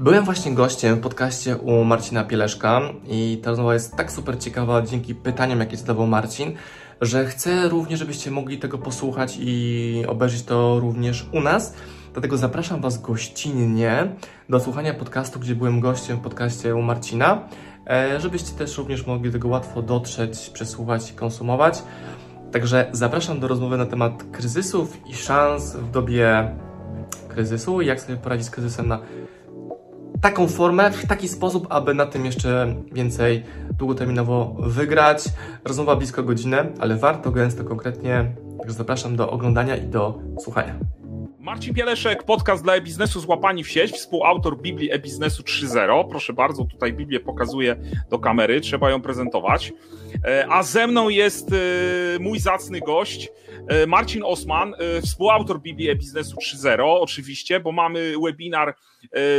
Byłem właśnie gościem w podcaście u Marcina Pieleszka i ta rozmowa jest tak super ciekawa dzięki pytaniom, jakie zadawał Marcin, że chcę również, żebyście mogli tego posłuchać i obejrzeć to również u nas. Dlatego zapraszam Was gościnnie do słuchania podcastu, gdzie byłem gościem w podcaście u Marcina, e, żebyście też również mogli tego łatwo dotrzeć, przesłuchać i konsumować. Także zapraszam do rozmowy na temat kryzysów i szans w dobie kryzysu, jak sobie poradzić z kryzysem na taką formę, w taki sposób, aby na tym jeszcze więcej długoterminowo wygrać. Rozmowa blisko godziny, ale warto, gęsto, konkretnie. Także zapraszam do oglądania i do słuchania. Marcin Pieleszek, podcast dla e-biznesu Złapani w sieć, współautor Biblii e-biznesu 3.0. Proszę bardzo, tutaj Biblię pokazuję do kamery, trzeba ją prezentować. E, a ze mną jest e, mój zacny gość, Marcin Osman, współautor Biblii e-biznesu 3.0, oczywiście, bo mamy webinar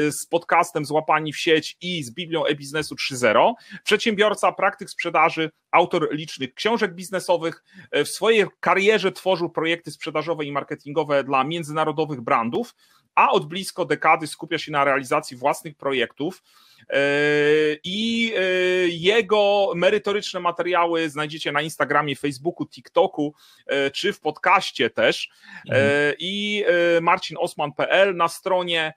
z podcastem Złapani w sieć i z Biblią e-biznesu 3.0. Przedsiębiorca, praktyk sprzedaży, autor licznych książek biznesowych. W swojej karierze tworzył projekty sprzedażowe i marketingowe dla międzynarodowych brandów, a od blisko dekady skupia się na realizacji własnych projektów. I jego merytoryczne materiały znajdziecie na Instagramie, Facebooku, TikToku czy w podcaście też. Mhm. I marcinosman.pl na stronie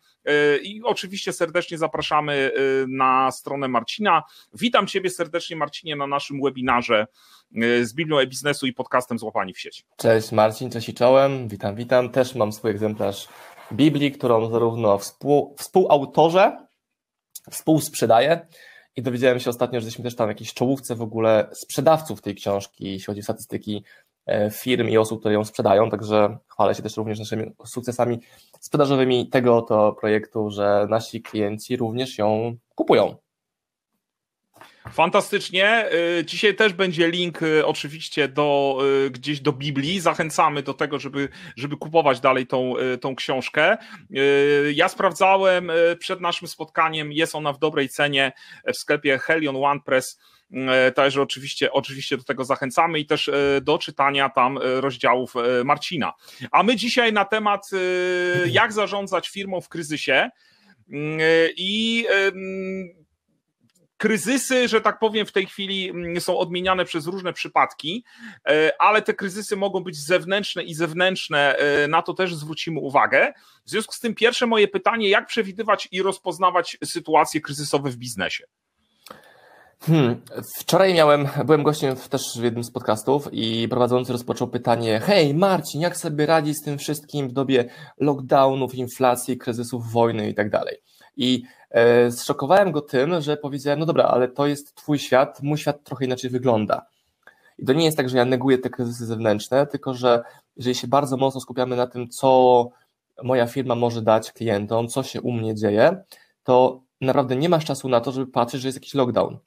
i oczywiście serdecznie zapraszamy na stronę Marcina. Witam Ciebie serdecznie, Marcinie, na naszym webinarze z Biblią e-biznesu i podcastem Złapani w sieć. Cześć Marcin, cześć i czołem, witam, witam. Też mam swój egzemplarz Biblii, którą zarówno współ, współautorze, współsprzedaję i dowiedziałem się ostatnio, że jesteśmy też tam w jakiejś czołówce w ogóle sprzedawców tej książki, jeśli chodzi o statystyki e, firm i osób, które ją sprzedają, także chwalę się też również naszymi sukcesami sprzedażowymi tego oto projektu, że nasi klienci również ją kupują. Fantastycznie. Y, dzisiaj też będzie link y, oczywiście do y, gdzieś do Biblii. Zachęcamy do tego, żeby, żeby kupować dalej tą, tą książkę. Ja sprawdzałem przed naszym spotkaniem, jest ona w dobrej cenie w sklepie Helion One Press. Także oczywiście, oczywiście do tego zachęcamy i też do czytania tam rozdziałów Marcina. A my dzisiaj na temat, jak zarządzać firmą w kryzysie. I kryzysy, że tak powiem, w tej chwili mm, są odmieniane przez różne przypadki, e, ale te kryzysy mogą być zewnętrzne i zewnętrzne, e, na to też zwrócimy uwagę. W związku z tym pierwsze moje pytanie, jak przewidywać i rozpoznawać sytuacje kryzysowe w biznesie? Hmm. Wczoraj miałem, byłem gościem też w jednym z podcastów i prowadzący rozpoczął pytanie: Hej, Marcin, jak sobie radzić z tym wszystkim w dobie lockdownów, inflacji, kryzysów, wojny i tak dalej? I e, zszokowałem go tym, że powiedziałem, no dobra, ale to jest twój świat, mój świat trochę inaczej wygląda. I to nie jest tak, że ja neguję te kryzysy zewnętrzne, tylko że jeżeli się bardzo mocno skupiamy na tym, co moja firma może dać klientom, co się u mnie dzieje, to naprawdę nie masz czasu na to, żeby patrzeć, że jest jakiś lockdown.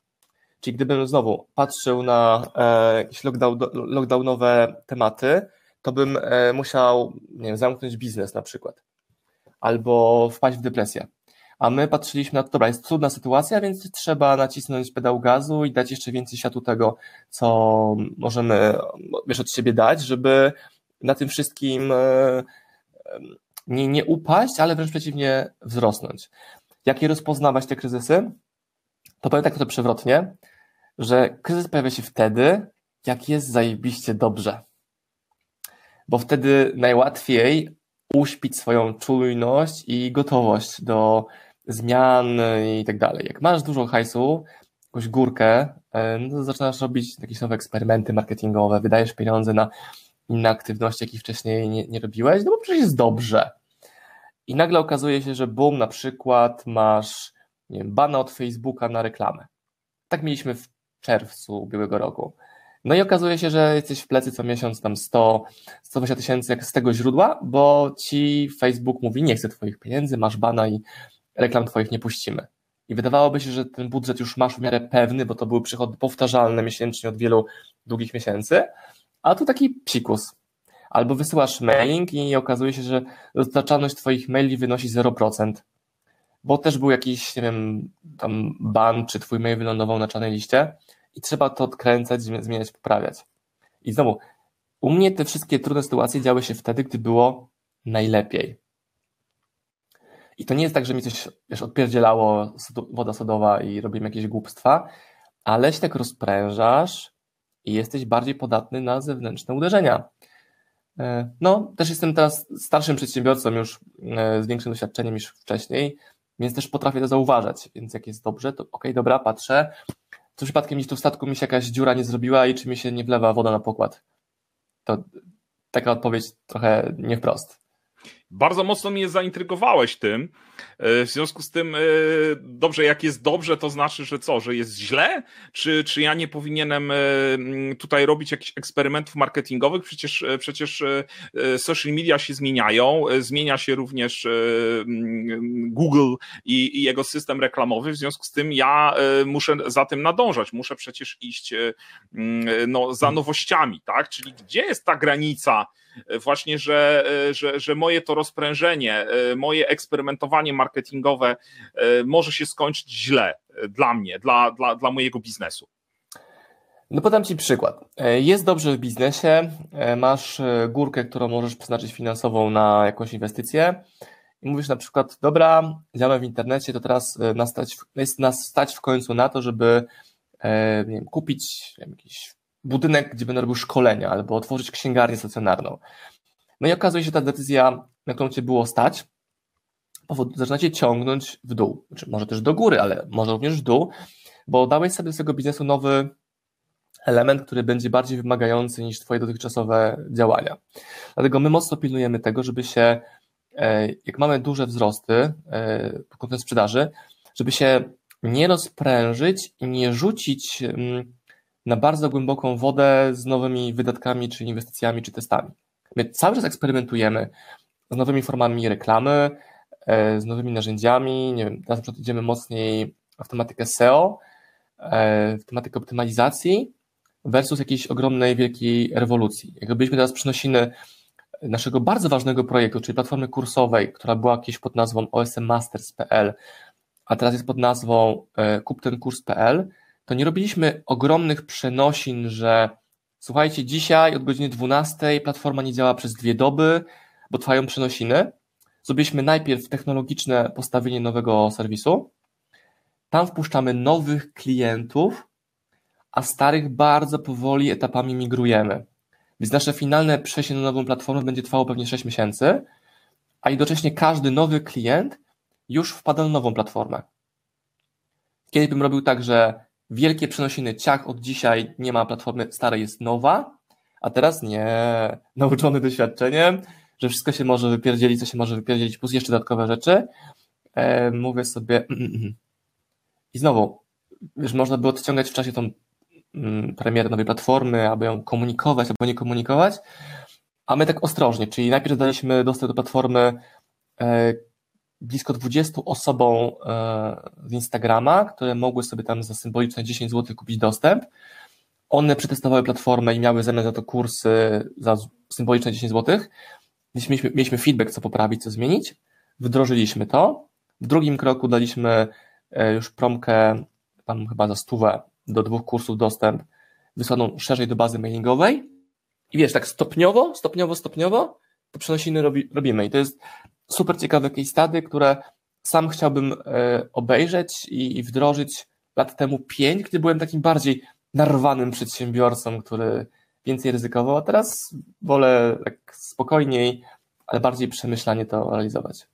Czyli gdybym znowu patrzył na e, jakieś lockdown, lockdownowe tematy, to bym e, musiał nie wiem, zamknąć biznes na przykład, albo wpaść w depresję a my patrzyliśmy na to, dobra, jest trudna sytuacja, więc trzeba nacisnąć pedał gazu i dać jeszcze więcej światu tego, co możemy, wiesz, od siebie dać, żeby na tym wszystkim e, nie, nie upaść, ale wręcz przeciwnie wzrosnąć. Jak je rozpoznawać te kryzysy? To powiem tak to przewrotnie, że kryzys pojawia się wtedy, jak jest zajebiście dobrze. Bo wtedy najłatwiej uśpić swoją czujność i gotowość do zmian i tak dalej. Jak masz dużo hajsu, jakąś górkę, e, no to zaczynasz robić jakieś nowe eksperymenty marketingowe, wydajesz pieniądze na inne aktywności, jakich wcześniej nie, nie robiłeś, no bo przecież jest dobrze. I nagle okazuje się, że boom, na przykład masz nie wiem, bana od Facebooka na reklamę. Tak mieliśmy w czerwcu ubiegłego roku. No i okazuje się, że jesteś w plecy co miesiąc tam 100, 120 tysięcy z tego źródła, bo ci Facebook mówi, nie chcę twoich pieniędzy, masz bana i reklam Twoich nie puścimy. I wydawałoby się, że ten budżet już masz w miarę pewny, bo to były przychody powtarzalne miesięcznie od wielu długich miesięcy, a tu taki psikus. Albo wysyłasz mailing i okazuje się, że dostarczalność Twoich maili wynosi 0%, bo też był jakiś, nie wiem, tam ban, czy Twój mail wylądował na czarnej liście i trzeba to odkręcać, zmieniać, poprawiać. I znowu, u mnie te wszystkie trudne sytuacje działy się wtedy, gdy było najlepiej. I to nie jest tak, że mi coś wiesz, odpierdzielało woda sodowa i robimy jakieś głupstwa, ale się tak rozprężasz i jesteś bardziej podatny na zewnętrzne uderzenia. E, no, też jestem teraz starszym przedsiębiorcą, już e, z większym doświadczeniem niż wcześniej, więc też potrafię to zauważać. Więc jak jest dobrze, to okej, okay, dobra, patrzę. Co przypadkiem gdzieś tu w statku mi się jakaś dziura nie zrobiła i czy mi się nie wlewa woda na pokład? To taka odpowiedź trochę nie wprost. Bardzo mocno mnie zaintrygowałeś tym. E, w związku z tym, e, dobrze, jak jest dobrze, to znaczy, że co, że jest źle? Czy, czy ja nie powinienem e, tutaj robić jakichś eksperymentów marketingowych? Przecież, przecież social media się zmieniają, zmienia się również Google i, i jego system reklamowy. W związku z tym, ja muszę za tym nadążać. Muszę przecież iść no, za nowościami, tak? Czyli gdzie jest ta granica? Właśnie, że, że, że moje to rozprężenie, e, moje eksperymentowanie marketingowe e, może się skończyć źle dla mnie, dla, dla, dla mojego biznesu. No podam Ci przykład. E, jest dobrze w biznesie, masz górkę, którą możesz przeznaczyć finansową na jakąś inwestycję i mówisz na przykład, dobra, działam w internecie, to teraz nastać, jest nas stać w końcu na to, żeby nie wiem, kupić jakiś budynek, gdzie będę robił szkolenia, albo otworzyć księgarnię stacjonarną. No i okazuje się, że ta decyzja, na którą cię było stać, zaczyna cię ciągnąć w dół. Znaczy, może też do góry, ale może również w dół, bo dałeś sobie z tego biznesu nowy element, który będzie bardziej wymagający niż Twoje dotychczasowe działania. Dlatego my mocno pilnujemy tego, żeby się, e, jak mamy duże wzrosty e, pod kątem sprzedaży, żeby się nie rozprężyć i nie rzucić mm, na bardzo głęboką wodę z nowymi wydatkami, czy inwestycjami, czy testami. My cały czas eksperymentujemy z nowymi formami reklamy, e, z nowymi narzędziami. Nie wiem, teraz na przykład idziemy mocniej w tematykę SEO, e, w tematykę optymalizacji versus jakiejś ogromnej, wielkiej rewolucji. Jak byliśmy teraz przynosiny naszego bardzo ważnego projektu, czyli platformy kursowej, która była kiedyś pod nazwą osmmasters.pl, a teraz jest pod nazwą e, kuptenkurs.pl, to nie robiliśmy ogromnych przenosin, że słuchajcie, dzisiaj od godziny 12 platforma nie działa przez dwie doby, bo trwają przenosiny. Zrobiliśmy najpierw technologiczne postawienie nowego serwisu. Tam wpuszczamy nowych klientów, a starych bardzo powoli etapami migrujemy. Więc nasze finalne przejście na nową platformę będzie trwało pewnie 6 miesięcy, a jednocześnie każdy nowy klient już wpada na nową platformę. Kiedyś bym robił tak, że wielkie przenosiny ciach od dzisiaj nie ma platformy starej, jest nowa, a teraz nie, nauczony doświadczeniem, że wszystko się może wypierdzielić, co się może wypierdzielić, plus jeszcze dodatkowe rzeczy, e, mówię sobie mm, mm, mm. i znowu, wiesz, można by odciągać w czasie tą premierę nowej platformy, aby ją komunikować, albo nie komunikować, a my tak ostrożnie, czyli najpierw daliśmy dostęp do platformy e, blisko 20 osobom e, z Instagrama, które mogły sobie tam za symboliczne 10 zł kupić dostęp. One przetestowały platformę i miały zamiast za to kursy za symboliczne 10 zł. Mieliśmy, mieliśmy feedback, co poprawić, co zmienić. Wdrożyliśmy to. W drugim kroku daliśmy e, już promkę, tam chyba za stówę, do dwóch kursów dostęp, wysłaną szerzej do bazy mailingowej. I wiesz, tak stopniowo, stopniowo, stopniowo to przenosiny robi, robimy. I to jest super ciekawe case study, które sam chciałbym e, obejrzeć i wdrożyć lat temu pięć, gdy byłem takim bardziej narwanym przedsiębiorcą, który więcej ryzykował, a teraz wolę tak spokojniej, ale bardziej przemyślanie to realizować.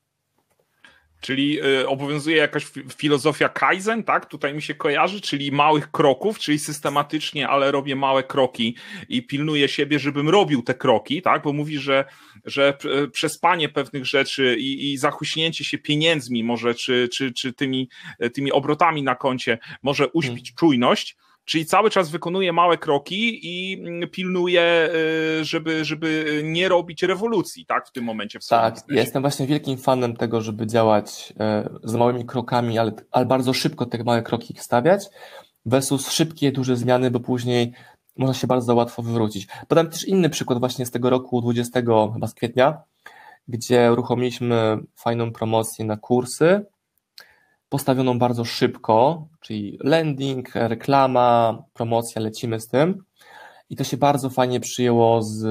Czyli y, obowiązuje jakaś filozofia Kaizen, tak? Tutaj mi się kojarzy, czyli małych kroków, czyli systematycznie, ale robię małe kroki i pilnuję siebie, żebym robił te kroki, tak? Bo mówi, że, że przespanie pewnych rzeczy i, i zachuśnięcie się pieniędzmi może, czy, czy, czy tymi, tymi obrotami na koncie może uśpić hmm. Czyli cały czas wykonuje małe kroki i mm, pilnuje, y, żeby, żeby nie robić rewolucji, tak, w tym momencie w Tak, biznesie. jestem właśnie wielkim fanem tego, żeby działać e, z małymi krokami, ale, ale bardzo szybko te małe kroki stawiać, versus szybkie, duże zmiany, bo później można się bardzo łatwo wywrócić. Podam też inny przykład właśnie z tego roku 20, chyba z kwietnia, gdzie uruchomiliśmy fajną promocję na kursy, postawioną bardzo szybko, czyli landing, reklama, promocja, lecimy z tym. I to się bardzo fajnie przyjęło z,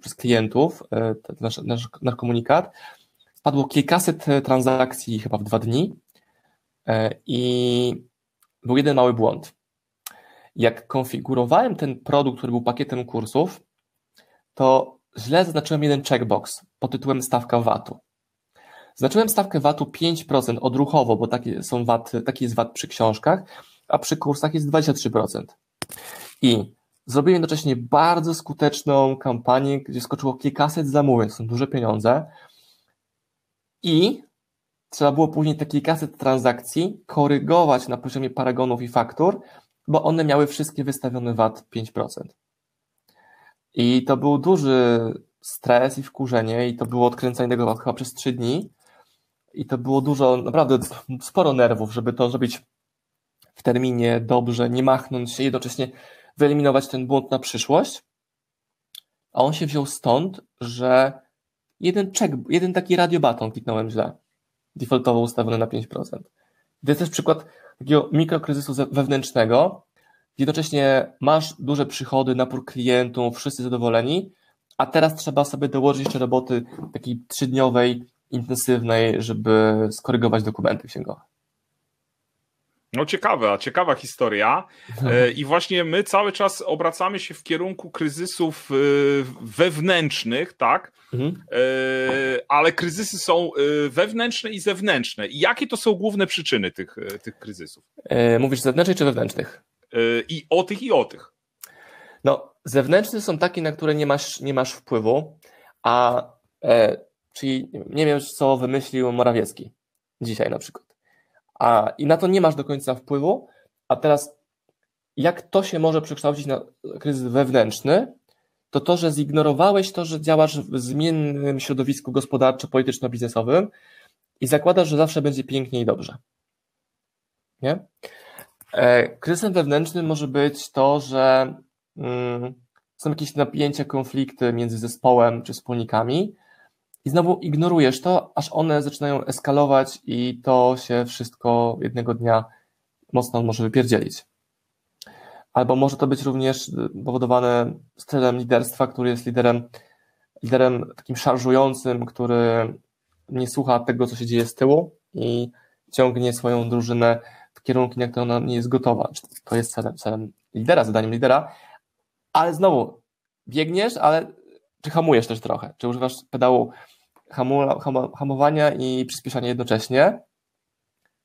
przez klientów, e, nasz, nasz, nasz komunikat. padło kilkaset transakcji chyba w dwa dni i był jeden mały błąd. Jak konfigurowałem ten produkt, który był pakietem kursów, to źle zaznaczyłem jeden checkbox pod tytułem stawka VAT-u. Zaznaczyłem stawkę VAT-u 5% odruchowo, bo taki, są VAT, taki jest VAT przy książkach, a przy kursach jest 23%. I zrobiłem jednocześnie bardzo skuteczną kampanię, gdzie skoczyło kilkaset zamówień, są duże pieniądze i trzeba było później te kilkaset transakcji korygować na poziomie paragonów i faktur, bo one miały wszystkie wystawiony VAT 5%. I to był duży stres i wkurzenie i to było odkręcanie tego VAT chyba przez 3 dni i to było dużo, naprawdę sporo nerwów, żeby to zrobić w terminie dobrze, nie machnąć się, jednocześnie wyeliminować ten błąd na przyszłość. A on się wziął stąd, że jeden check, jeden taki radiobaton kliknąłem źle. Defaultowo ustawiony na 5%. To jest też przykład takiego mikrokryzysu wewnętrznego. Jednocześnie masz duże przychody, napór klientów, wszyscy zadowoleni, a teraz trzeba sobie dołożyć jeszcze roboty takiej trzydniowej, intensywnej, żeby skorygować dokumenty księgowe. No ciekawa, ciekawa historia. E, I właśnie my cały czas obracamy się w kierunku kryzysów e, wewnętrznych, tak? Mhm. E, ale kryzysy są wewnętrzne i zewnętrzne. I jakie to są główne przyczyny tych, tych kryzysów? Mówisz zewnętrznych czy wewnętrznych? I o tych, i o tych. No, zewnętrzne są takie, na które nie masz, nie masz wpływu, a czyli nie wiem, co wymyślił Morawiecki dzisiaj na przykład a, i na to nie masz do końca wpływu, a teraz jak to się może przekształcić na kryzys wewnętrzny, to to, że zignorowałeś to, że działasz w zmiennym środowisku gospodarczo-polityczno-biznesowym i zakładasz, że zawsze będzie pięknie i dobrze. Nie? E, kryzysem wewnętrznym może być to, że mm, są jakieś napięcia, konflikty między zespołem czy wspólnikami, i znowu ignorujesz to, aż one zaczynają eskalować i to się wszystko jednego dnia mocno może wypierdzielić. Albo może to być również powodowane stylem liderstwa, który jest liderem, liderem takim szarżującym, który nie słucha tego, co się dzieje z tyłu i ciągnie swoją drużynę w kierunku, jak to ona nie jest gotowa. To jest celem, celem lidera, zadaniem lidera, ale znowu biegniesz, ale czy hamujesz też trochę? Czy używasz pedału hamowania i przyspieszania jednocześnie?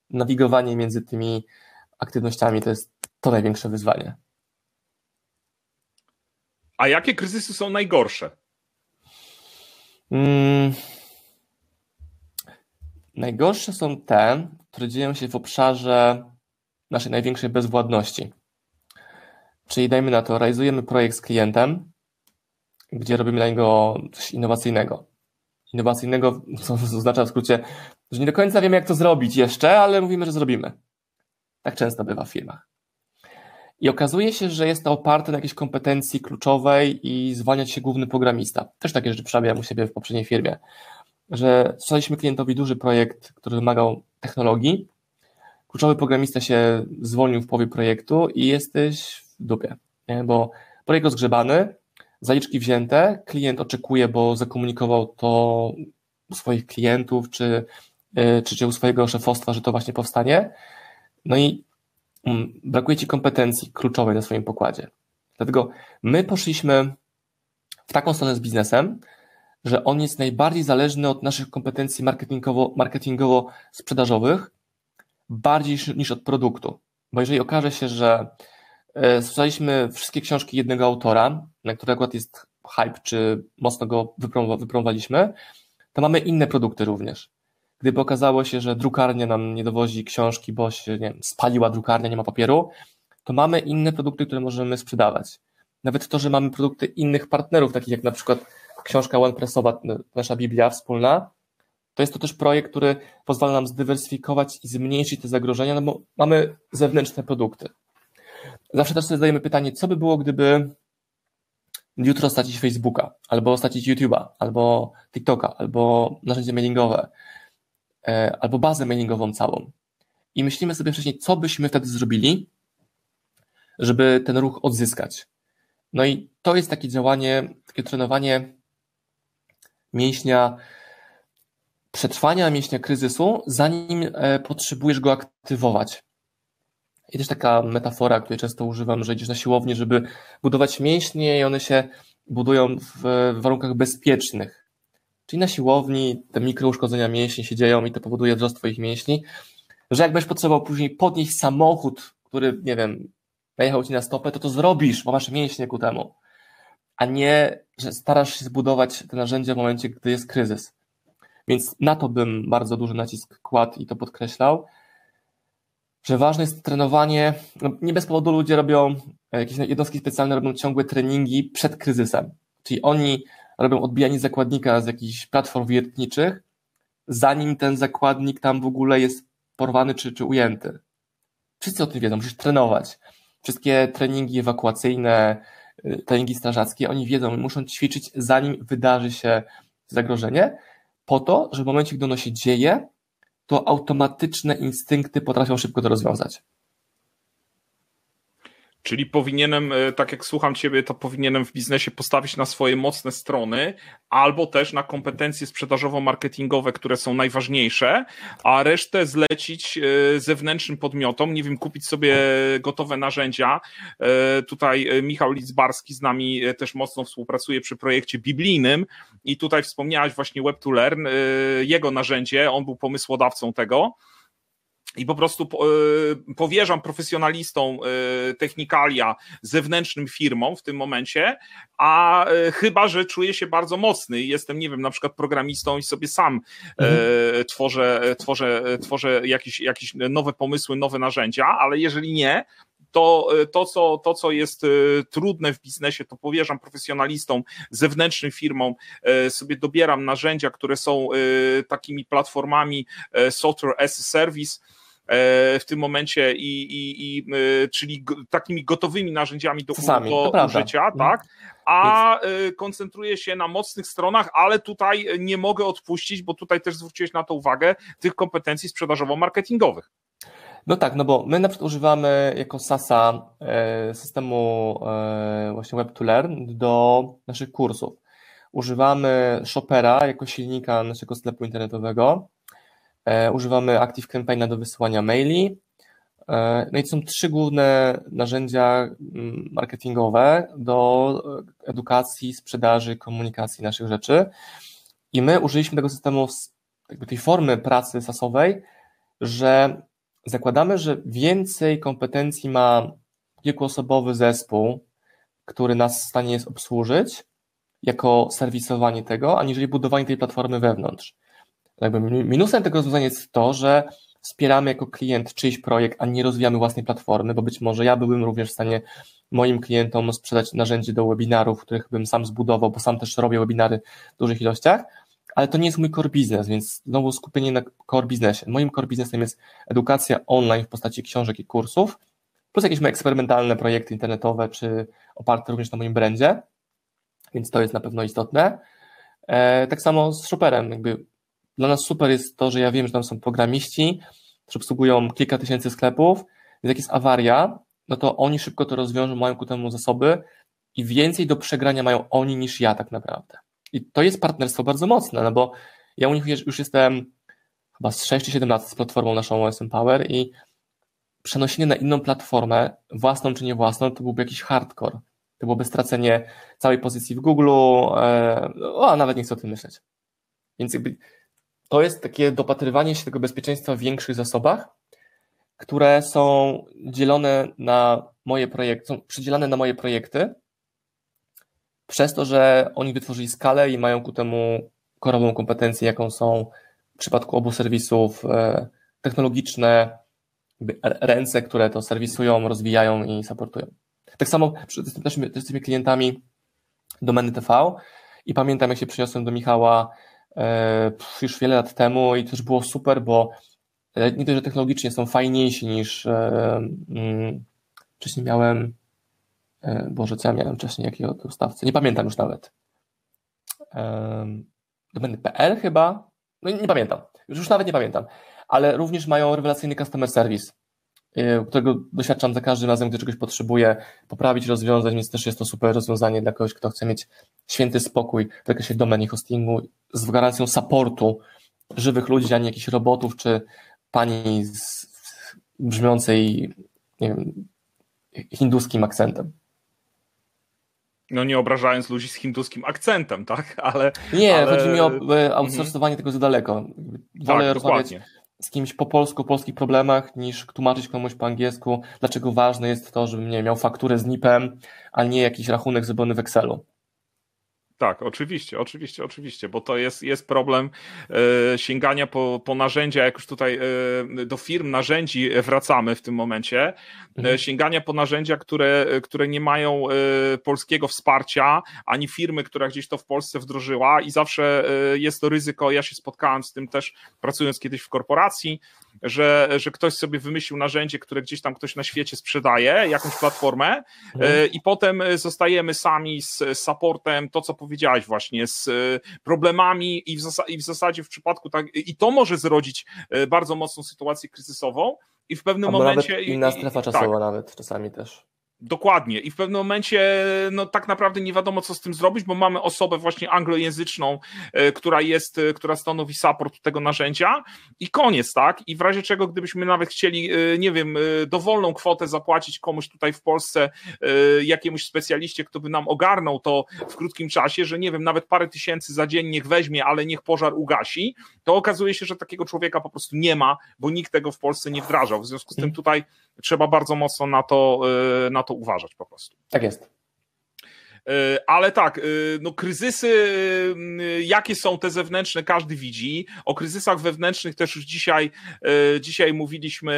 Nawigowanie między tymi aktywnościami to jest to największe wyzwanie. A jakie kryzysy są najgorsze? Hmm. Najgorsze są te, które dzieją się w obszarze naszej największej bezwładności. Czyli dajmy na to, realizujemy projekt z klientem, gdzie robimy dla niego coś innowacyjnego. Innowacyjnego, co oznacza w skrócie, że nie do końca wiemy, jak to zrobić jeszcze, ale mówimy, że zrobimy. Tak często bywa w firmach. I okazuje się, że jest to oparte na jakiejś kompetencji kluczowej i zwalniać się główny programista. Też takie rzeczy przerabiałem u siebie w poprzedniej firmie, że sprzedaliśmy klientowi duży projekt, który wymagał technologii. Kluczowy programista się zwolnił w połowie projektu i jesteś w dupie, nie? bo projekt rozgrzebany, zaliczki wzięte, klient oczekuje, bo zakomunikował to u swoich klientów, czy, e, czy, czy u swojego szefostwa, że to właśnie powstanie. No i mm, brakuje ci kompetencji kluczowej na swoim pokładzie. Dlatego my poszliśmy w taką stronę z biznesem, że on jest najbardziej zależny od naszych kompetencji marketingowo, marketingowo-sprzedażowych, bardziej niż od produktu. Bo jeżeli okaże się, że Słyszeliśmy wszystkie książki jednego autora, na który akurat jest hype, czy mocno go wypromowaliśmy, to mamy inne produkty również. Gdyby okazało się, że drukarnia nam nie dowozi książki, bo się nie wiem, spaliła drukarnia, nie ma papieru, to mamy inne produkty, które możemy sprzedawać. Nawet to, że mamy produkty innych partnerów, takich jak na przykład książka OnePressowa, nasza Biblia wspólna, to jest to też projekt, który pozwala nam zdywersyfikować i zmniejszyć te zagrożenia, no bo mamy zewnętrzne produkty. Zawsze też sobie zadajemy pytanie, co by było, gdyby jutro stracić Facebooka, albo stracić YouTube'a, albo TikToka, albo narzędzie mailingowe, e, albo bazę mailingową całą. I myślimy sobie wcześniej, co byśmy wtedy zrobili, żeby ten ruch odzyskać. No i to jest takie działanie, takie trenowanie mięśnia przetrwania mięśnia kryzysu, zanim e, potrzebujesz go aktywować. I też taka metafora, której często używam, że idziesz na siłownię, żeby budować mięśnie i one się budują w warunkach bezpiecznych. Czyli na siłowni te mikrouszkodzenia mięśni się dzieją i to powoduje wzrost Twoich mięśni, że jakbyś potrzebował później podnieść samochód, który, nie wiem, najechał Ci na stopę, to to zrobisz, bo masz mięśnie ku temu. A nie, że starasz się zbudować te narzędzia w momencie, gdy jest kryzys. Więc na to bym bardzo duży nacisk kładł i to podkreślał, że ważne jest trenowanie. No nie bez powodu ludzie robią, e, jakieś jednostki specjalne robią ciągłe treningi przed kryzysem. Czyli oni robią odbijanie zakładnika z jakichś platform wiertniczych, zanim ten zakładnik tam w ogóle jest porwany czy, czy ujęty. Wszyscy o tym wiedzą, musisz trenować. Wszystkie treningi ewakuacyjne, y, treningi strażackie, oni wiedzą, muszą ćwiczyć zanim wydarzy się zagrożenie, po to, że w momencie, gdy ono się dzieje, to automatyczne instynkty potrafią szybko to rozwiązać. Czyli powinienem, e, tak jak słucham Ciebie, to powinienem w biznesie postawić na swoje mocne strony, albo też na kompetencje sprzedażowo-marketingowe, które są najważniejsze, a resztę zlecić e, zewnętrznym podmiotom. Nie wiem, kupić sobie gotowe narzędzia. E, tutaj Michał Lidzbarski z nami też mocno współpracuje przy projekcie biblijnym i tutaj wspomniałeś właśnie Web2Learn, jego narzędzie, on był pomysłodawcą tego i po prostu e, powierzam profesjonalistom e, technikalia zewnętrznym firmom w tym momencie, a e, chyba, że czuję się bardzo mocny i jestem, nie wiem, na przykład programistą i sobie sam mhm. tworzę, tworzę, tworzę jakieś, jakieś nowe pomysły, nowe narzędzia, ale jeżeli nie, to, to, co, to, co jest trudne w biznesie, to powierzam profesjonalistom, zewnętrznym firmom, sobie dobieram narzędzia, które są takimi platformami software as a service, w tym momencie i, i, i e, czyli takimi gotowymi narzędziami do, Sami, do użycia, mhm. tak? A e, koncentruję się na mocnych stronach, ale tutaj nie mogę odpuścić, bo tutaj też zwróciłeś na to uwagę, tych kompetencji sprzedażowo-marketingowych. No tak, no bo my na przykład używamy jako SASA systemu właśnie Web2Learn do naszych kursów. Używamy Shopera jako silnika naszego sklepu internetowego E, używamy Active Campaigna do wysyłania maili. E, no i to są trzy główne narzędzia mm, marketingowe do edukacji, sprzedaży, komunikacji naszych rzeczy. I my użyliśmy tego systemu, jakby tej formy pracy sasowej, że zakładamy, że więcej kompetencji ma kilkuosobowy zespół, który nas w stanie jest obsłużyć, jako serwisowanie tego, aniżeli budowanie tej platformy wewnątrz. Jakby minusem tego rozwiązania jest to, że wspieramy jako klient czyjś projekt, a nie rozwijamy własnej platformy, bo być może ja byłbym również w stanie moim klientom sprzedać narzędzie do webinarów, których bym sam zbudował, bo sam też robię webinary w dużych ilościach, ale to nie jest mój core business, więc znowu skupienie na core biznesie. Moim core biznesem jest edukacja online w postaci książek i kursów, plus jakieś moje eksperymentalne projekty internetowe, czy oparte również na moim brandzie, więc to jest na pewno istotne. E, tak samo z Shopperem, jakby dla nas super jest to, że ja wiem, że tam są programiści, którzy obsługują kilka tysięcy sklepów, więc jak jest awaria, no to oni szybko to rozwiążą, mają ku temu zasoby i więcej do przegrania mają oni niż ja tak naprawdę. I to jest partnerstwo bardzo mocne, no bo ja u nich już jestem chyba z 6 czy 7 lat z platformą naszą OSM Power i przenoszenie na inną platformę, własną czy nie własną, to byłby jakiś hardcore. To byłoby stracenie całej pozycji w Google, e, o, a nawet nie chcę o tym myśleć. Więc jakby to jest takie dopatrywanie się tego bezpieczeństwa w większych zasobach, które są dzielone na moje projekty, są przydzielane na moje projekty, przez to, że oni wytworzyli skalę i mają ku temu korową kompetencję, jaką są w przypadku obu serwisów e, technologiczne, ręce, które to serwisują, rozwijają i supportują. Tak samo z tymi klientami domeny TV i pamiętam, jak się przyniosłem do Michała już wiele lat temu i też było super, bo e, nie tylko, że technologicznie są fajniejsi niż e, mm, wcześniej miałem, Boże, co ja miałem wcześniej, jakiego dostawcę, nie pamiętam już nawet. Domeny.pl chyba? No nie pamiętam, już, już nawet nie pamiętam, ale również mają rewelacyjny customer service, którego doświadczam za każdym razem, gdy czegoś potrzebuję poprawić, rozwiązać, więc też jest to super rozwiązanie dla kogoś, kto chce mieć święty spokój w zakresie domeny hostingu z gwarancją supportu żywych ludzi, a nie jakichś robotów czy pani z brzmiącej wiem, hinduskim akcentem. No nie obrażając ludzi z hinduskim akcentem, tak? Ale. Nie, ale... chodzi mi o e, outsourcowanie mhm. tego za daleko. Wolę tak, rozmawiać dokładnie. Z kimś po polsku, o polskich problemach, niż tłumaczyć komuś po angielsku, dlaczego ważne jest to, żebym nie miał fakturę z NIP-em, a nie jakiś rachunek zrobiony w Excelu. Tak, oczywiście, oczywiście, oczywiście, bo to jest, jest problem e, sięgania po, po narzędzia, jak już tutaj e, do firm narzędzi wracamy w tym momencie, e, mhm. sięgania po narzędzia, które, które nie mają e, polskiego wsparcia, ani firmy, która gdzieś to w Polsce wdrożyła i zawsze e, jest to ryzyko, ja się spotkałem z tym też pracując kiedyś w korporacji, że, że ktoś sobie wymyślił narzędzie, które gdzieś tam ktoś na świecie sprzedaje, jakąś platformę mhm. i potem zostajemy sami z supportem, to co powiedziałeś właśnie, z problemami i w, zas i w zasadzie w przypadku tak, i to może zrodzić bardzo mocną sytuację kryzysową i w pewnym Albo momencie... Nawet inna strefa czasowa tak. nawet czasami też. Dokładnie. I w pewnym momencie, no tak naprawdę nie wiadomo, co z tym zrobić, bo mamy osobę właśnie anglojęzyczną, e, która jest, e, która stanowi support tego narzędzia i koniec, tak? I w razie czego, gdybyśmy nawet chcieli, e, nie wiem, dowolną kwotę zapłacić komuś tutaj w Polsce, jakiemuś specjaliście, kto by nam ogarnął to w krótkim czasie, że nie wiem, nawet parę tysięcy za dzień niech weźmie, ale niech pożar ugasi, to okazuje się, że takiego człowieka po prostu nie ma, bo nikt tego w Polsce nie wdrażał. W związku z tym tutaj trzeba bardzo mocno na to, na to uważać po prostu. Tak jest. E, ale tak, e, no kryzysy, e, jakie są te zewnętrzne, każdy widzi. O kryzysach wewnętrznych też już dzisiaj, dzisiaj mówiliśmy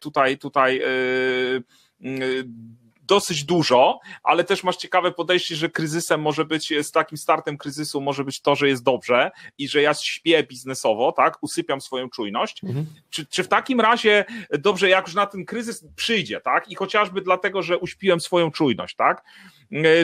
tutaj, tutaj dosyć dużo, ale też masz ciekawe podejście, że kryzysem może być, z takim startem kryzysu może być to, że jest dobrze i że ja śpię biznesowo, tak, usypiam swoją czujność. Mhm. Czy, czy w takim razie dobrze, jak już na ten kryzys przyjdzie, tak, i chociażby dlatego, że uśpiłem swoją czujność, tak,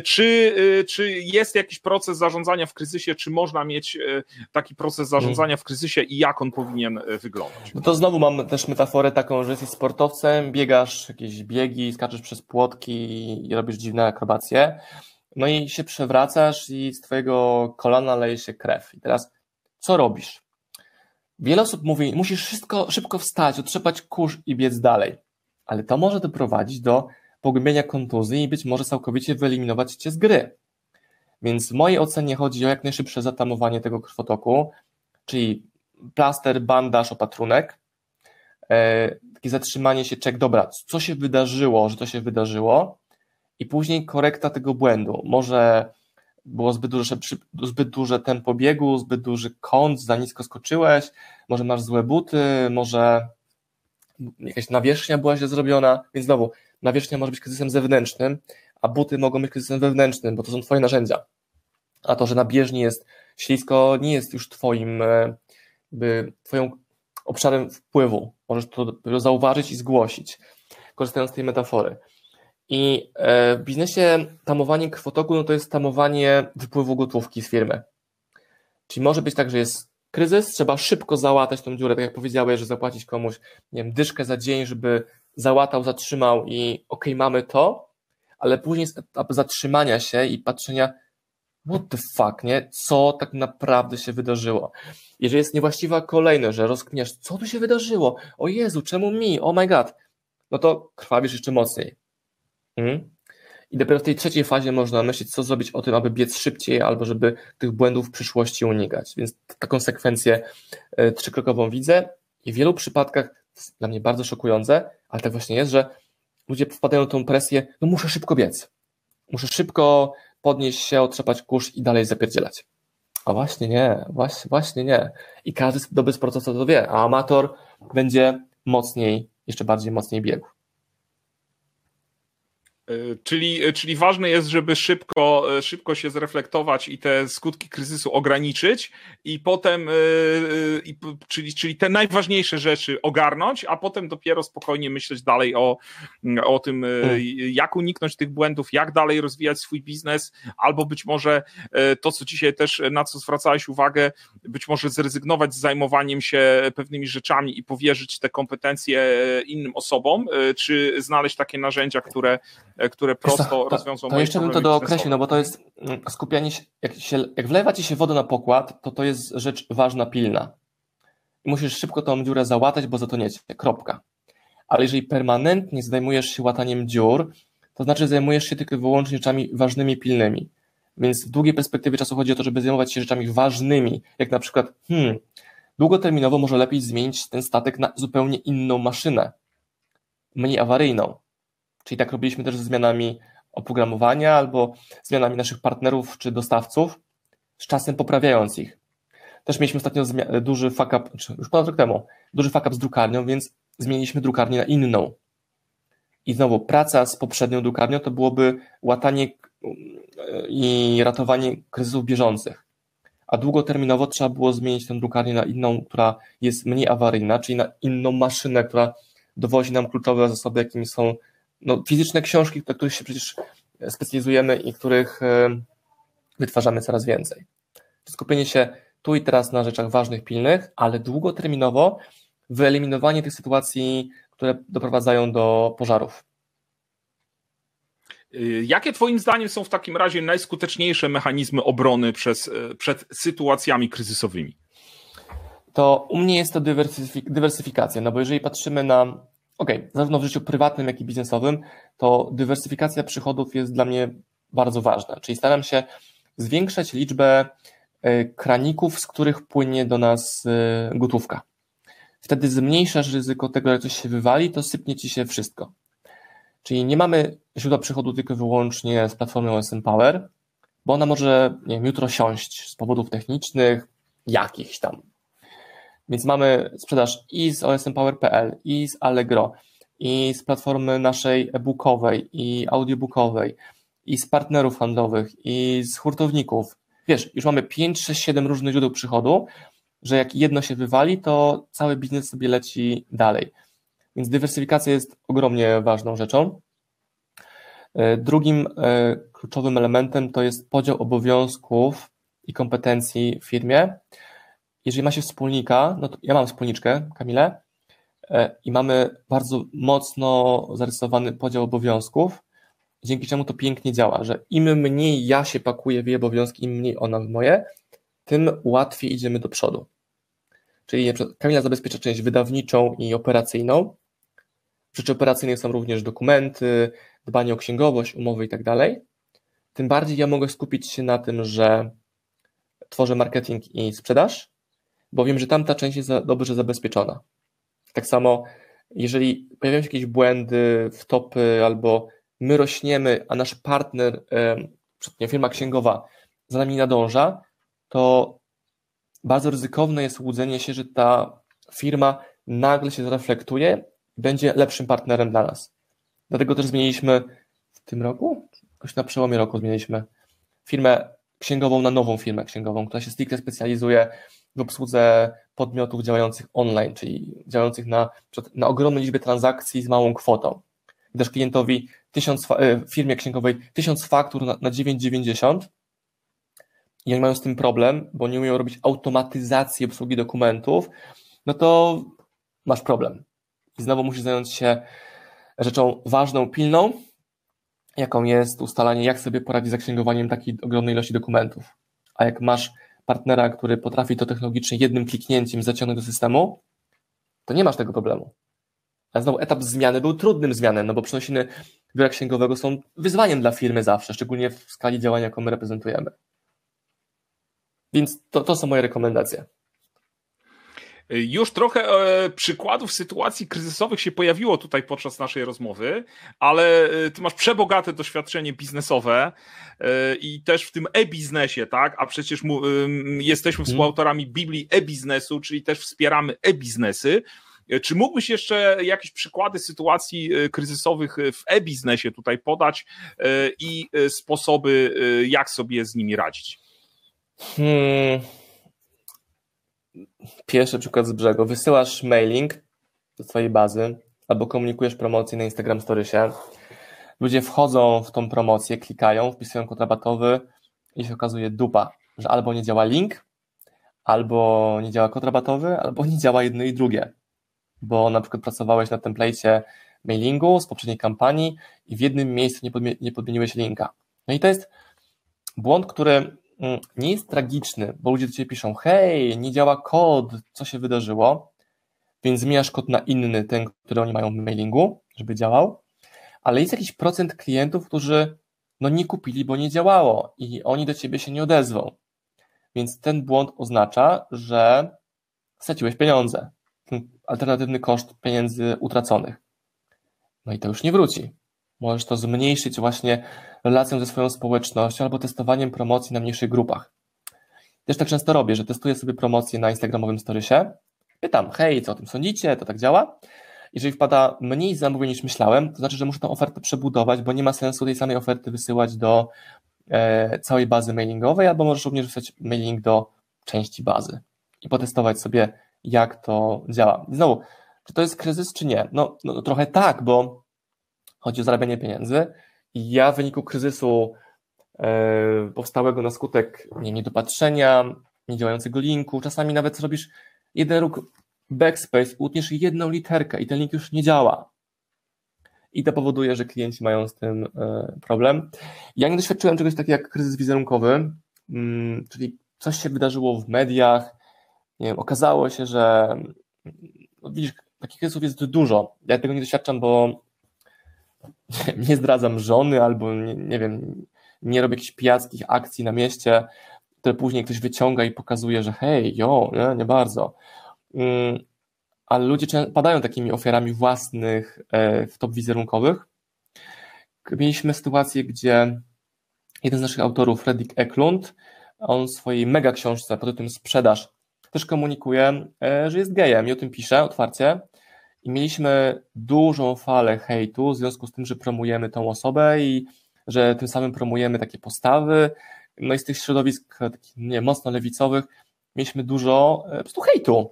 czy, e, czy jest jakiś proces zarządzania w kryzysie, czy można mieć e, taki proces zarządzania w kryzysie i jak on powinien wyglądać? No to znowu mam też metaforę taką, że jesteś sportowcem, biegasz jakieś biegi, skaczesz przez płotki i robisz dziwne akrobacje, no i się przewracasz i z twojego kolana leje się krew. I teraz co robisz? Wiele osób mówi, musisz wszystko szybko wstać, otrzepać kurz i biec dalej. Ale to może doprowadzić do pogłębienia kontuzji i być może całkowicie wyeliminować cię z gry. Więc w mojej ocenie chodzi o jak najszybsze zatamowanie tego krwotoku, czyli plaster, bandaż, opatrunek, e, takie zatrzymanie się, czek, dobra, co się wydarzyło, że to się wydarzyło i później korekta tego błędu. Może było zbyt duże, zbyt duże tempo biegu, zbyt duży kąt, za nisko skoczyłeś, może masz złe buty, może jakaś nawierzchnia była źle zrobiona, więc znowu nawierzchnia może być kryzysem zewnętrznym, a buty mogą być kryzysem wewnętrznym, bo to są twoje narzędzia. A to, że na bieżni jest ślisko, nie jest już twoim, e, by, twoją obszarem wpływu. Możesz to zauważyć i zgłosić, korzystając z tej metafory. I e, w biznesie tamowanie krwotoku no to jest tamowanie wypływu gotówki z firmy. Czyli może być tak, że jest kryzys, trzeba szybko załatać tą dziurę, tak jak powiedziałeś, że zapłacić komuś, nie wiem, dyszkę za dzień, żeby załatał, zatrzymał i okay, mamy to, ale później jest etap zatrzymania się i patrzenia, what the fuck, nie? Co tak naprawdę się wydarzyło? Jeżeli jest niewłaściwa kolejność, że rozkminiasz, co tu się wydarzyło? O Jezu, czemu mi? Oh my god. No to krwawisz jeszcze mocniej. Hmm? I dopiero w tej trzeciej fazie można myśleć, co zrobić o tym, aby biec szybciej, albo żeby tych błędów w przyszłości unikać. Więc taką sekwencję e, trzykrokową widzę i w wielu przypadkach, dla mnie bardzo szokujące, ale tak właśnie jest, że ludzie wpadają w tą presję, no muszę szybko biec. Muszę szybko podnieść się, otrzepać kurz i dalej zapierdzielać. A właśnie nie, właśnie, właśnie nie. I każdy dobry sportowca to wie, a amator będzie mocniej, jeszcze bardziej mocniej biegł. E, czyli, e, czyli ważne jest, żeby szybko, e, szybko się zreflektować i te skutki kryzysu ograniczyć, i potem, i, czyli, czyli te najważniejsze rzeczy ogarnąć, a potem dopiero spokojnie myśleć dalej o, o tym, hmm. jak uniknąć tych błędów, jak dalej rozwijać swój biznes, albo być może to, co dzisiaj też na co zwracałeś uwagę, być może zrezygnować z zajmowaniem się pewnymi rzeczami i powierzyć te kompetencje innym osobom, czy znaleźć takie narzędzia, które które prosto to, rozwiążą To jeszcze bym to dookreślił, no bo to jest mm, skupianie się jak, się, jak wlewa ci się woda na pokład, to to jest rzecz ważna, pilna. I musisz szybko tą dziurę załatać, bo zatoniecie, kropka. Ale jeżeli permanentnie zajmujesz się łataniem dziur, to znaczy zajmujesz się tylko i wyłącznie rzeczami ważnymi, pilnymi. Więc w długiej perspektywie czasu chodzi o to, żeby zajmować się rzeczami ważnymi, jak na przykład, hmm, długoterminowo może lepiej zmienić ten statek na zupełnie inną maszynę, mniej awaryjną. Czyli tak robiliśmy też ze zmianami oprogramowania albo zmianami naszych partnerów czy dostawców, z czasem poprawiając ich. Też mieliśmy ostatnio duży fuck up, już ponad rok temu, duży fuck up z drukarnią, więc zmieniliśmy drukarnię na inną. I znowu praca z poprzednią drukarnią to byłoby łatanie i ratowanie kryzysów bieżących. A długoterminowo trzeba było zmienić tę drukarnię na inną, która jest mniej awaryjna, czyli na inną maszynę, która dowozi nam kluczowe zasoby, jakimi są no, fizyczne książki, do których się przecież specjalizujemy i których e, wytwarzamy coraz więcej. Skupienie się tu i teraz na rzeczach ważnych, pilnych, ale długoterminowo wyeliminowanie tych sytuacji, które doprowadzają do pożarów. Y, jakie Twoim zdaniem są w takim razie najskuteczniejsze mechanizmy obrony przez, y, przed sytuacjami kryzysowymi? To u mnie jest to dywersyfik dywersyfikacja, no bo jeżeli patrzymy na, ok, zarówno w życiu prywatnym, jak i biznesowym, to dywersyfikacja przychodów jest dla mnie bardzo ważna, czyli staram się zwiększać liczbę y, kraników, z których płynie do nas gotówka. Wtedy zmniejszasz ryzyko tego, jak coś się wywali, to sypnie ci się wszystko. Czyli nie mamy źródła przychodu tylko wyłącznie z platformy OSM Power, bo ona może nie wiem, jutro siąść z powodów technicznych, jakichś tam. Więc mamy sprzedaż i z osmpower.pl, i z Allegro, i z platformy naszej e-bookowej, i audiobookowej, i z partnerów handlowych, i z hurtowników. Wiesz, już mamy 5, 6, 7 różnych źródeł przychodu, że jak jedno się wywali, to cały biznes sobie leci dalej. Więc dywersyfikacja jest ogromnie ważną rzeczą. E, drugim e, kluczowym elementem to jest podział obowiązków i kompetencji w firmie. Jeżeli ma się wspólnika, no to ja mam wspólniczkę, Kamilę, e, i mamy bardzo mocno zarysowany podział obowiązków, dzięki czemu to pięknie działa, że im mniej ja się pakuję w jej obowiązki, im mniej ona w moje, tym łatwiej idziemy do przodu. Czyli Kamila zabezpiecza część wydawniczą i operacyjną, rzeczy operacyjnej są również dokumenty, dbanie o księgowość, umowy i tak. Tym bardziej ja mogę skupić się na tym, że tworzę marketing i sprzedaż, bo wiem, że tamta część jest dobrze zabezpieczona. Tak samo, jeżeli pojawiają się jakieś błędy, wtopy, albo my rośniemy, a nasz partner, nie, firma księgowa za nami nadąża, to bardzo ryzykowne jest łudzenie się, że ta firma nagle się zreflektuje będzie lepszym partnerem dla nas. Dlatego też zmieniliśmy w tym roku, jakoś na przełomie roku zmieniliśmy firmę księgową na nową firmę księgową, która się stricte specjalizuje w obsłudze podmiotów działających online, czyli działających na, na ogromnej liczbie transakcji z małą kwotą. Też klientowi tysiąc, e, firmie księgowej tysiąc faktur na, na 9,90 i jak mają z tym problem, bo nie umieją robić automatyzacji obsługi dokumentów, no to masz problem. I znowu musisz zająć się rzeczą ważną, pilną, jaką jest ustalanie, jak sobie poradzić z zaksięgowaniem takiej ogromnej ilości dokumentów. A jak masz partnera, który potrafi to technologicznie jednym kliknięciem zaciągnąć do systemu, to nie masz tego problemu. Ale znowu etap zmiany był trudnym zmianem, no bo przenosiny biura księgowego są wyzwaniem dla firmy zawsze, szczególnie w skali działania, jaką my reprezentujemy. Więc to, to są moje rekomendacje. Już trochę e, przykładów sytuacji kryzysowych się pojawiło tutaj podczas naszej rozmowy, ale e, ty masz przebogate doświadczenie biznesowe e, i też w tym e-biznesie, tak? A przecież jesteśmy mhm. współautorami Biblii e-biznesu, czyli też wspieramy e-biznesy. Czy mógłbyś jeszcze jakieś przykłady sytuacji kryzysowych w e-biznesie tutaj podać i sposoby, jak sobie z nimi radzić? Hmm Pierwszy przykład z brzegu. Wysyłasz mailing do swojej bazy albo komunikujesz promocję na Instagram Storiesie. Ludzie wchodzą w tą promocję, klikają, wpisują kod rabatowy i się okazuje dupa, że albo nie działa link, albo nie działa kod rabatowy, albo nie działa jedno i drugie. Bo na przykład pracowałeś na templecie mailingu z poprzedniej kampanii i w jednym miejscu nie, podmi nie podmieniłeś linka. No i to jest błąd, który nie jest tragiczny, bo ludzie do Ciebie piszą, hej, nie działa kod, co się wydarzyło, więc zmieniasz kod na inny, ten, który oni mają w mailingu, żeby działał, ale jest jakiś procent klientów, którzy no nie kupili, bo nie działało i oni do Ciebie się nie odezwą. Więc ten błąd oznacza, że straciłeś pieniądze. Alternatywny koszt pieniędzy utraconych. No i to już nie wróci. Możesz to zmniejszyć właśnie relacją ze swoją społecznością albo testowaniem promocji na mniejszych grupach. Też tak często robię, że testuję sobie promocję na Instagramowym storiesie, pytam, hej, co o tym sądzicie, to tak działa? Jeżeli wpada mniej zamówień niż myślałem, to znaczy, że muszę tę ofertę przebudować, bo nie ma sensu tej samej oferty wysyłać do e, całej bazy mailingowej, albo możesz również wysłać mailing do części bazy i potestować sobie, jak to działa. Znowu, czy to jest kryzys, czy nie? No, no trochę tak, bo chodzi o zarabianie pieniędzy i ja w wyniku kryzysu e, powstałego na skutek nie, niedopatrzenia, niedziałającego linku, czasami nawet zrobisz jeden ruch backspace, utniesz jedną literkę i ten link już nie działa. I to powoduje, że klienci mają z tym e, problem. Ja nie doświadczyłem czegoś takiego jak kryzys wizerunkowy, mm, czyli coś się wydarzyło w mediach, nie wiem, okazało się, że no widzisz, takich kryzysów jest dużo. Ja tego nie doświadczam, bo nie zdradzam żony albo nie, nie wiem, nie robię jakichś pijackich akcji na mieście, które później ktoś wyciąga i pokazuje, że hej, jo, nie, nie bardzo. Mm, ale ludzie padają takimi ofiarami własnych e, w top wizerunkowych. Mieliśmy sytuację, gdzie jeden z naszych autorów, Fredrik Eklund, on w swojej mega książce pod tytułem Sprzedaż też komunikuje, e, że jest gejem i o tym pisze otwarcie. I mieliśmy dużą falę hejtu w związku z tym, że promujemy tą osobę i że tym samym promujemy takie postawy. No i z tych środowisk nie, mocno lewicowych mieliśmy dużo e, po prostu hejtu.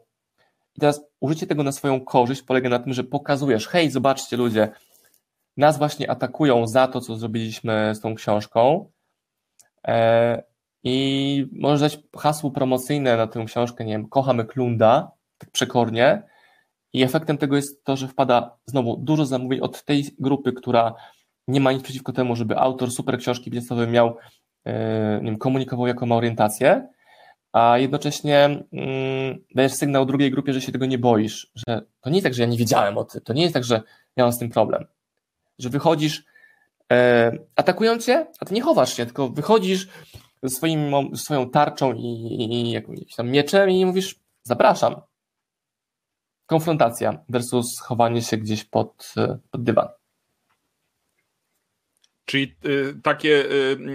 I teraz użycie tego na swoją korzyść polega na tym, że pokazujesz, hej, zobaczcie ludzie, nas właśnie atakują za to, co zrobiliśmy z tą książką e, i możesz dać hasło promocyjne na tę książkę, nie wiem, kochamy Klunda, tak przekornie i efektem tego jest to, że wpada znowu dużo zamówień od tej grupy, która nie ma nic przeciwko temu, żeby autor super książki biznesowej miał, e, nie wiem, komunikował jaką ma orientację, a jednocześnie mm, dajesz sygnał drugiej grupie, że się tego nie boisz, że to nie jest tak, że ja nie wiedziałem o tym, to nie jest tak, że ja mam z tym problem, że wychodzisz, e, atakują cię, a ty nie chowasz się, tylko wychodzisz ze swoim, swoją tarczą i, i jakimś tam mieczem i mówisz, zapraszam. Konfrontacja versus chowanie się gdzieś pod, pod dywan. Czyli y, takie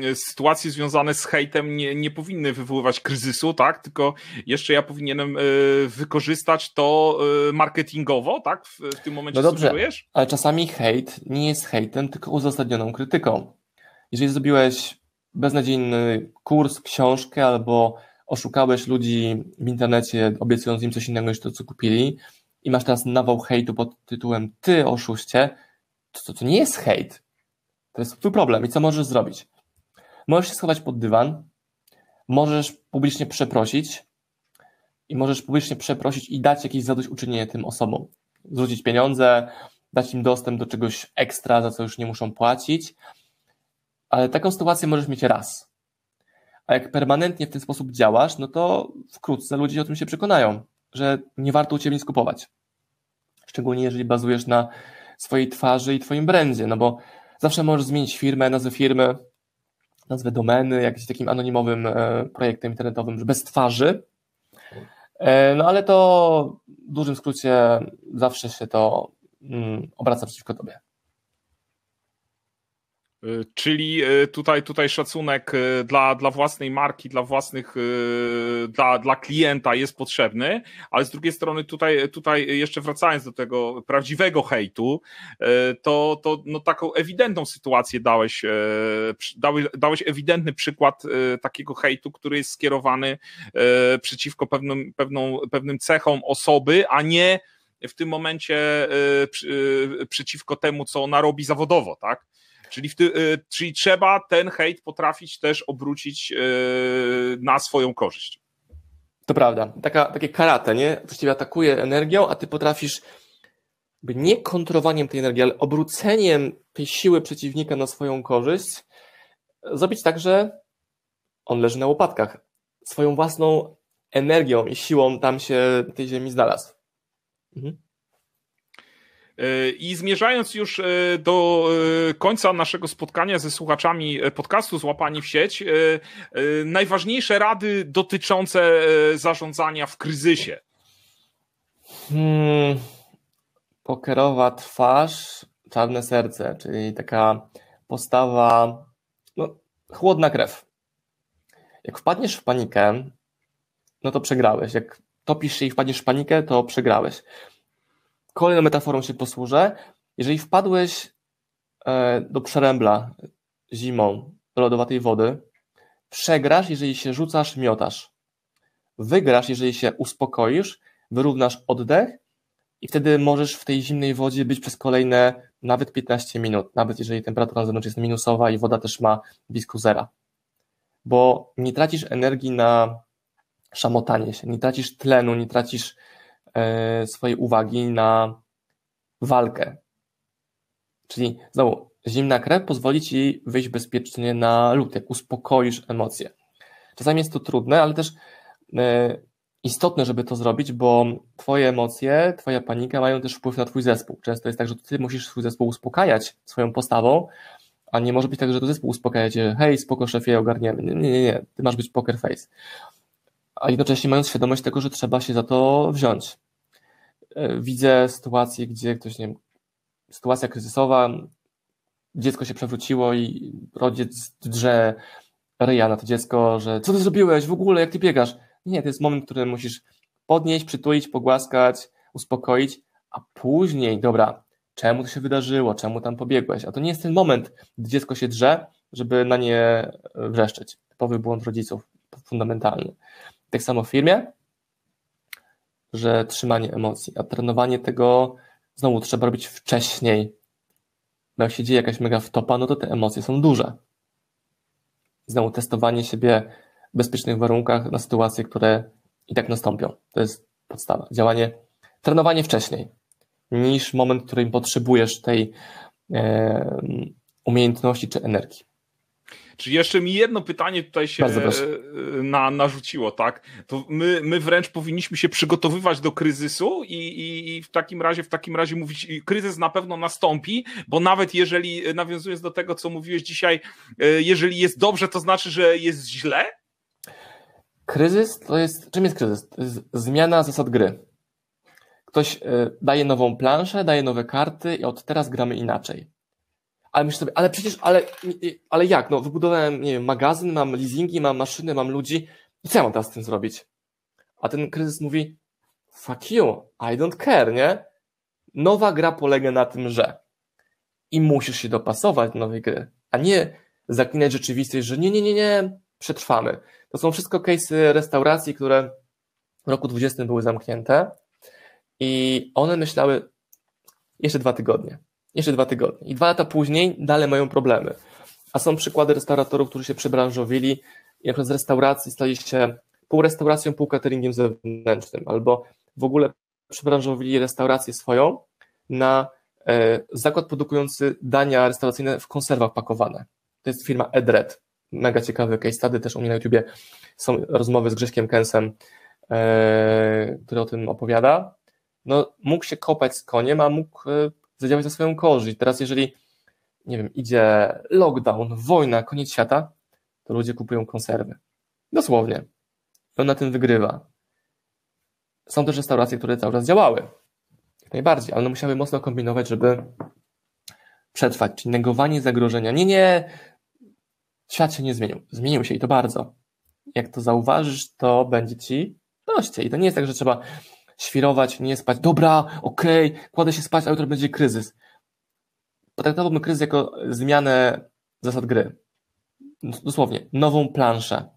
y, sytuacje związane z hejtem nie, nie powinny wywoływać kryzysu, tak? Tylko jeszcze ja powinienem y, wykorzystać to marketingowo, tak? W, w tym momencie no dobrze, sugerujesz? Ale czasami hejt nie jest hejtem, tylko uzasadnioną krytyką. Jeżeli zrobiłeś beznadziejny kurs, książkę albo oszukałeś ludzi w internecie, obiecując im coś innego niż to, co kupili i masz teraz nawał hejtu pod tytułem ty oszuście, to, to, to nie jest hejt to jest twój problem. I co możesz zrobić? Możesz się schować pod dywan, możesz publicznie przeprosić i możesz publicznie przeprosić i dać jakieś zadośćuczynienie tym osobom. Zwrócić pieniądze, dać im dostęp do czegoś ekstra, za co już nie muszą płacić. Ale taką sytuację możesz mieć raz. A jak permanentnie w ten sposób działasz, no to wkrótce ludzie o tym się przekonają, że nie warto u ciebie nic kupować. Szczególnie jeżeli bazujesz na swojej twarzy i twoim brandzie, no bo Zawsze możesz zmienić firmę, nazwę firmy, nazwę domeny, jakimś takim anonimowym e, projektem internetowym, bez twarzy. E, no ale to w dużym skrócie zawsze się to mm, obraca przeciwko tobie. Y, czyli y, tutaj, tutaj szacunek y, dla, dla własnej marki, dla własnych, dla, dla klienta jest potrzebny, ale z drugiej strony tutaj, tutaj jeszcze wracając do tego prawdziwego hejtu, to, to no taką ewidentną sytuację dałeś, dałeś, dałeś ewidentny przykład takiego hejtu, który jest skierowany przeciwko pewnym, pewną, pewnym cechom osoby, a nie w tym momencie przeciwko temu, co ona robi zawodowo, tak? Czyli, ty, y, czyli trzeba ten hejt potrafić też obrócić y, na swoją korzyść. To prawda. Taka, takie karate, nie? Właściwie atakuje energią, a ty potrafisz nie kontrolowaniem tej energii, ale obróceniem tej siły przeciwnika na swoją korzyść, zrobić tak, że on leży na łopatkach. Swoją własną energią i siłą tam się tej ziemi znalazł. Mhm. E, I zmierzając już e, do e, końca naszego spotkania ze słuchaczami podcastu Złapani w sieć, najważniejsze rady dotyczące zarządzania w kryzysie. Hmm, pokerowa twarz, czarne serce, czyli taka postawa, no, chłodna krew. Jak wpadniesz w panikę, no to przegrałeś. Jak topisz się i wpadniesz w panikę, to przegrałeś. Kolejną metaforą się posłużę. Jeżeli wpadłeś e, do przerębla zimą do lodowatej wody, przegrasz, jeżeli się rzucasz, miotasz. Wygrasz, jeżeli się uspokoisz, wyrównasz oddech i wtedy możesz w tej zimnej wodzie być przez kolejne nawet 15 minut, nawet jeżeli temperatura na zewnątrz jest minusowa i woda też ma blisko zera. Bo nie tracisz energii na szamotanie się, nie tracisz tlenu, nie tracisz swojej uwagi na walkę. Czyli znowu, zimna krew pozwoli ci wyjść bezpiecznie na lód, jak uspokoisz emocje. Czasami jest to trudne, ale też e, istotne, żeby to zrobić, bo twoje emocje, twoja panika mają też wpływ na twój zespół. Często jest tak, że ty musisz swój zespół uspokajać swoją postawą, a nie może być tak, że to zespół uspokaja cię, hej, spoko szefie, ogarniemy. Nie, nie, nie, ty masz być poker face a jednocześnie mając świadomość tego, że trzeba się za to wziąć. E, widzę sytuacje, gdzie ktoś, nie wiem, sytuacja kryzysowa, dziecko się przewróciło i rodzic drze ryja na to dziecko, że co ty zrobiłeś w ogóle, jak ty biegasz? Nie, to jest moment, który musisz podnieść, przytulić, pogłaskać, uspokoić, a później, dobra, czemu to się wydarzyło, czemu tam pobiegłeś? A to nie jest ten moment, gdy dziecko się drze, żeby na nie wrzeszczeć. Typowy błąd rodziców, fundamentalny. Tak samo w firmie, że trzymanie emocji, a trenowanie tego znowu trzeba robić wcześniej. Bo jak się dzieje jakaś mega wtopa, no to te emocje są duże. Znowu testowanie siebie w bezpiecznych warunkach na sytuacje, które i tak nastąpią. To jest podstawa. Działanie, trenowanie wcześniej niż moment, w którym potrzebujesz tej e, umiejętności czy energii. Czy jeszcze mi jedno pytanie tutaj się na, narzuciło, tak? To my, my wręcz powinniśmy się przygotowywać do kryzysu i, i, i, w takim razie, w takim razie mówić, kryzys na pewno nastąpi, bo nawet jeżeli, nawiązując do tego, co mówiłeś dzisiaj, e, jeżeli jest dobrze, to znaczy, że jest źle? Kryzys to jest, czym jest kryzys? To jest zmiana zasad gry. Ktoś e, daje nową planszę, daje nowe karty i od teraz gramy inaczej ale myślę sobie, ale przecież, ale, ale jak, no wybudowałem, nie wiem, magazyn, mam leasingi, mam maszyny, mam ludzi i co ja mam teraz z tym zrobić? A ten kryzys mówi, fuck you, I don't care, nie? Nowa gra polega na tym, że i musisz się dopasować do nowej gry, a nie zaklinać rzeczywistość, że nie, nie, nie, nie, przetrwamy. To są wszystko case'y restauracji, które w roku 20 były zamknięte i one myślały jeszcze dwa tygodnie jeszcze dwa tygodnie. I dwa lata później dalej mają problemy. A są przykłady restauratorów, którzy się przebranżowili i z restauracji stali się pół restauracją, pół cateringiem zewnętrznym, albo w ogóle przebranżowili restaurację swoją na e, zakład produkujący dania restauracyjne w konserwach pakowane. To jest firma Edred. Mega ciekawy case study, też u mnie na YouTubie są rozmowy z Grześkiem Kensem, e, który o tym opowiada. No, mógł się kopać z koniem, a mógł e, zadziałać na swoją korzyść. Teraz jeżeli, nie wiem, idzie lockdown, wojna, koniec świata, to ludzie kupują konserwy. Dosłownie. I on na tym wygrywa. Są też restauracje, które cały czas działały. Jak najbardziej, ale one musiały mocno kombinować, żeby przetrwać, czyli negowanie zagrożenia. Nie, nie, świat się nie zmienił. Zmienił się i to bardzo. Jak to zauważysz, to będzie ci prościej. I to nie jest tak, że trzeba świrować, nie spać. Dobra, okej, okay, kładę się spać, a jutro będzie kryzys. Potraktowałbym kryzys jako zmianę zasad gry. Dosłownie, nową planszę.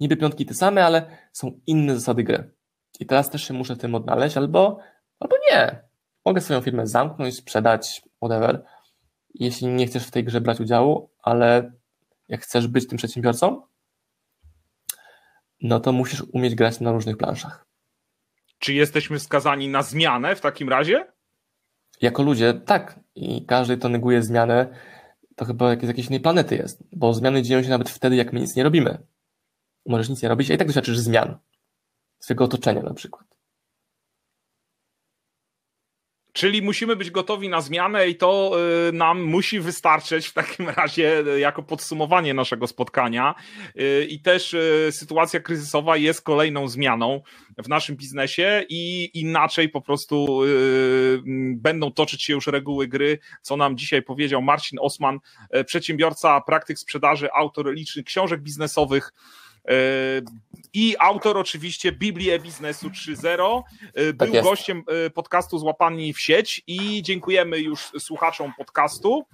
Niby piątki te same, ale są inne zasady gry. I teraz też się muszę tym odnaleźć, albo, albo nie. Mogę swoją firmę zamknąć, sprzedać, whatever. Jeśli nie chcesz w tej grze brać udziału, ale jak chcesz być tym przedsiębiorcą, no to musisz umieć grać na różnych planszach. Czy jesteśmy skazani na zmianę w takim razie? jako ludzie, tak, i każdy, kto neguje zmianę, to chyba jakieś, jakiejś innej planety jest, bo zmiany dzieją się nawet wtedy, jak my nic nie robimy. Możesz nic nie robić, a i tak doświadczysz zmian swojego otoczenia na przykład. Czyli musimy być gotowi na zmianę i to y, nam musi wystarczyć w takim razie y, jako podsumowanie naszego spotkania. Y, I też sytuacja kryzysowa jest kolejną zmianą w naszym biznesie i inaczej po prostu będą toczyć się już reguły gry, co nam dzisiaj powiedział Marcin Osman, przedsiębiorca, praktyk sprzedaży, autor licznych książek biznesowych i autor oczywiście Biblii Biznesu 3.0. Był tak gościem podcastu Złapani w sieć i dziękujemy już słuchaczom podcastu.